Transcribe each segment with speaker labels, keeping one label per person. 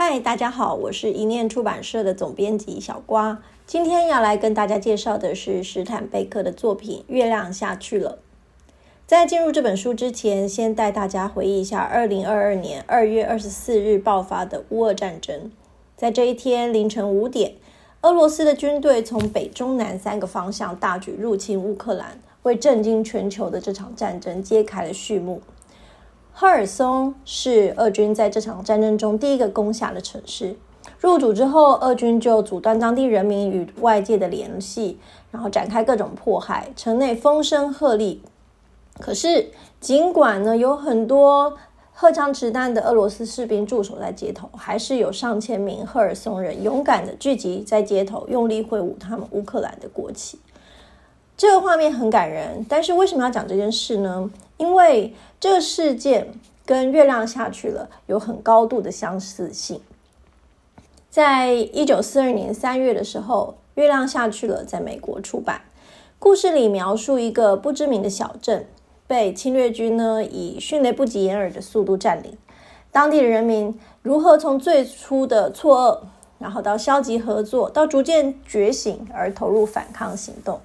Speaker 1: 嗨，大家好，我是一念出版社的总编辑小瓜。今天要来跟大家介绍的是史坦贝克的作品《月亮下去了》。在进入这本书之前，先带大家回忆一下二零二二年二月二十四日爆发的乌俄战争。在这一天凌晨五点，俄罗斯的军队从北、中、南三个方向大举入侵乌克兰，为震惊全球的这场战争揭开了序幕。赫尔松是俄军在这场战争中第一个攻下的城市。入主之后，俄军就阻断当地人民与外界的联系，然后展开各种迫害，城内风声鹤唳。可是，尽管呢有很多荷枪实弹的俄罗斯士兵驻守在街头，还是有上千名赫尔松人勇敢的聚集在街头，用力挥舞他们乌克兰的国旗。这个画面很感人，但是为什么要讲这件事呢？因为这个事件跟月亮下去了有很高度的相似性。在一九四二年三月的时候，《月亮下去了》在美国出版。故事里描述一个不知名的小镇被侵略军呢以迅雷不及掩耳的速度占领，当地的人民如何从最初的错愕，然后到消极合作，到逐渐觉醒而投入反抗行动。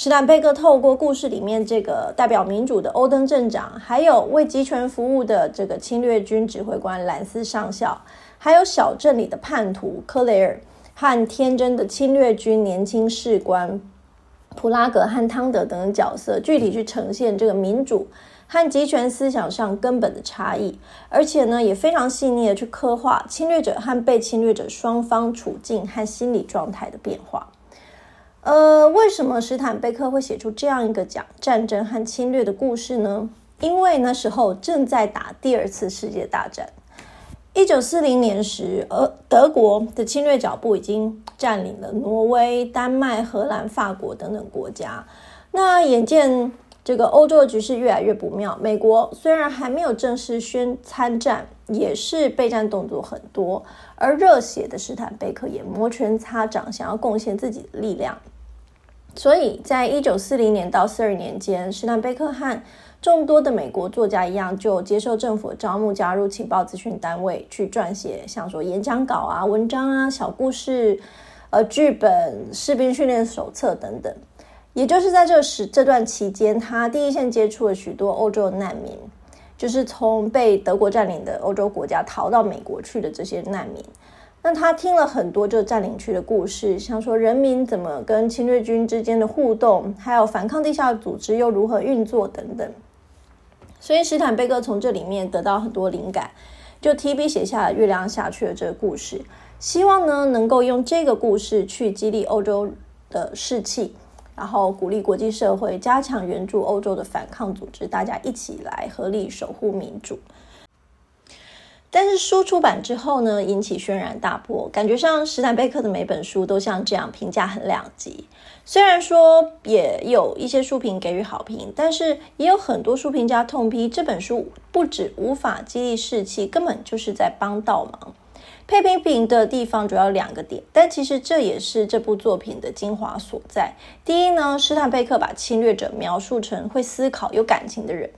Speaker 1: 史坦贝克透过故事里面这个代表民主的欧登镇长，还有为集权服务的这个侵略军指挥官兰斯上校，还有小镇里的叛徒科雷尔和天真的侵略军年轻士官普拉格和汤德等等角色，具体去呈现这个民主和集权思想上根本的差异，而且呢也非常细腻的去刻画侵略者和被侵略者双方处境和心理状态的变化。呃，为什么史坦贝克会写出这样一个讲战争和侵略的故事呢？因为那时候正在打第二次世界大战。一九四零年时，呃，德国的侵略脚步已经占领了挪威、丹麦、荷兰、法国等等国家。那眼见这个欧洲的局势越来越不妙，美国虽然还没有正式宣参战，也是备战动作很多。而热血的史坦贝克也摩拳擦掌，想要贡献自己的力量。所以在一九四零年到四二年间，史坦贝克和众多的美国作家一样，就接受政府招募，加入情报咨询单位，去撰写像说演讲稿啊、文章啊、小故事、呃剧本、士兵训练手册等等。也就是在这时这段期间，他第一线接触了许多欧洲难民，就是从被德国占领的欧洲国家逃到美国去的这些难民。那他听了很多这占领区的故事，像说人民怎么跟侵略军之间的互动，还有反抗地下组织又如何运作等等。所以史坦贝克从这里面得到很多灵感，就提笔写下了《月亮下去了》这个故事，希望呢能够用这个故事去激励欧洲的士气，然后鼓励国际社会加强援助欧洲的反抗组织，大家一起来合力守护民主。但是书出版之后呢，引起轩然大波，感觉上史坦贝克的每本书都像这样评价很两极。虽然说也有一些书评给予好评，但是也有很多书评家痛批这本书不止无法激励士气，根本就是在帮倒忙。配批评的地方主要两个点，但其实这也是这部作品的精华所在。第一呢，史坦贝克把侵略者描述成会思考、有感情的人。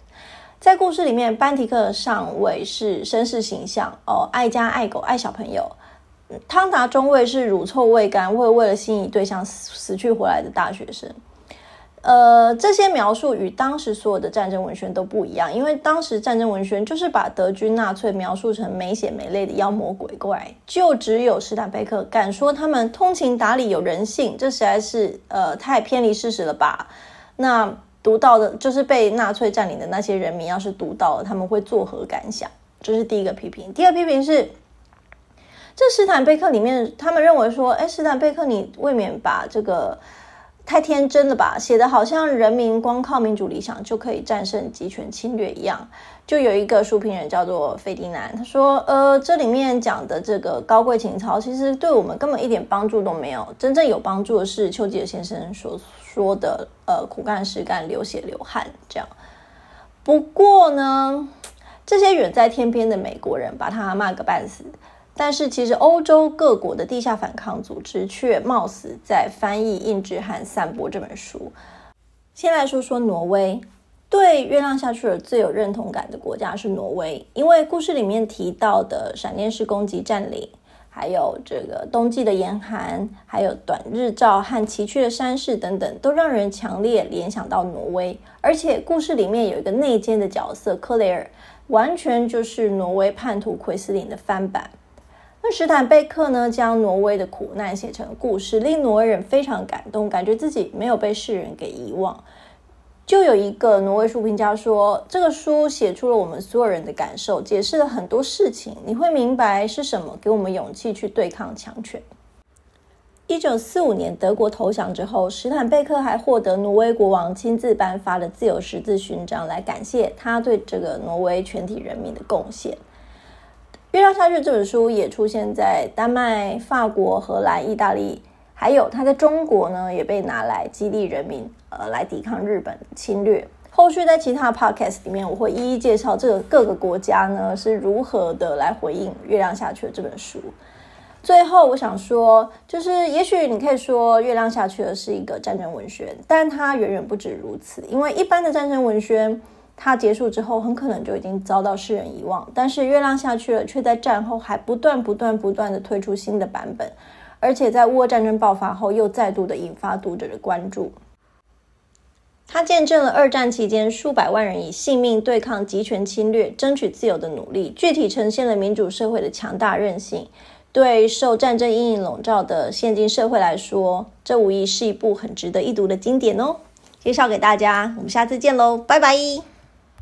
Speaker 1: 在故事里面，班提克上尉是绅士形象哦，爱家爱狗爱小朋友；汤达中尉是乳臭未干，会为了心仪对象死去活来的大学生。呃，这些描述与当时所有的战争文宣都不一样，因为当时战争文宣就是把德军纳粹描述成没血没泪的妖魔鬼怪，就只有史坦贝克敢说他们通情达理有人性，这实在是呃太偏离事实了吧？那。读到的，就是被纳粹占领的那些人民，要是读到了，他们会作何感想？这是第一个批评。第二批评是，这斯坦贝克里面，他们认为说，哎，斯坦贝克你未免把这个太天真了吧，写的好像人民光靠民主理想就可以战胜集权侵略一样。就有一个书评人叫做费迪南，他说，呃，这里面讲的这个高贵情操，其实对我们根本一点帮助都没有。真正有帮助的是丘吉尔先生所。说的呃苦干实干流血流汗这样，不过呢，这些远在天边的美国人把他骂个半死，但是其实欧洲各国的地下反抗组织却冒死在翻译、印制和散播这本书。先来说说挪威，对月亮下去了最有认同感的国家是挪威，因为故事里面提到的闪电式攻击占领，还有这个冬季的严寒，还有短日照和崎岖的山势等等，都让人强烈联想到挪威。而且故事里面有一个内奸的角色克雷尔，完全就是挪威叛徒奎斯林的翻版。史坦贝克呢，将挪威的苦难写成故事，令挪威人非常感动，感觉自己没有被世人给遗忘。就有一个挪威书评家说，这个书写出了我们所有人的感受，解释了很多事情。你会明白是什么给我们勇气去对抗强权。一九四五年德国投降之后，史坦贝克还获得挪威国王亲自颁发的自由十字勋章，来感谢他对这个挪威全体人民的贡献。《月亮下去》这本书也出现在丹麦、法国、荷兰、意大利。还有，它在中国呢，也被拿来激励人民，呃，来抵抗日本侵略。后续在其他的 podcast 里面，我会一一介绍这个各个国家呢是如何的来回应《月亮下去的》这本书。最后，我想说，就是也许你可以说《月亮下去的》是一个战争文学，但它远远不止如此。因为一般的战争文学，它结束之后很可能就已经遭到世人遗忘，但是《月亮下去了》却在战后还不断、不断、不断的推出新的版本。而且在乌俄战争爆发后，又再度的引发读者的关注。它见证了二战期间数百万人以性命对抗极权侵略、争取自由的努力，具体呈现了民主社会的强大韧性。对受战争阴影笼罩的现今社会来说，这无疑是一部很值得一读的经典哦。介绍给大家，我们下次见喽，拜拜。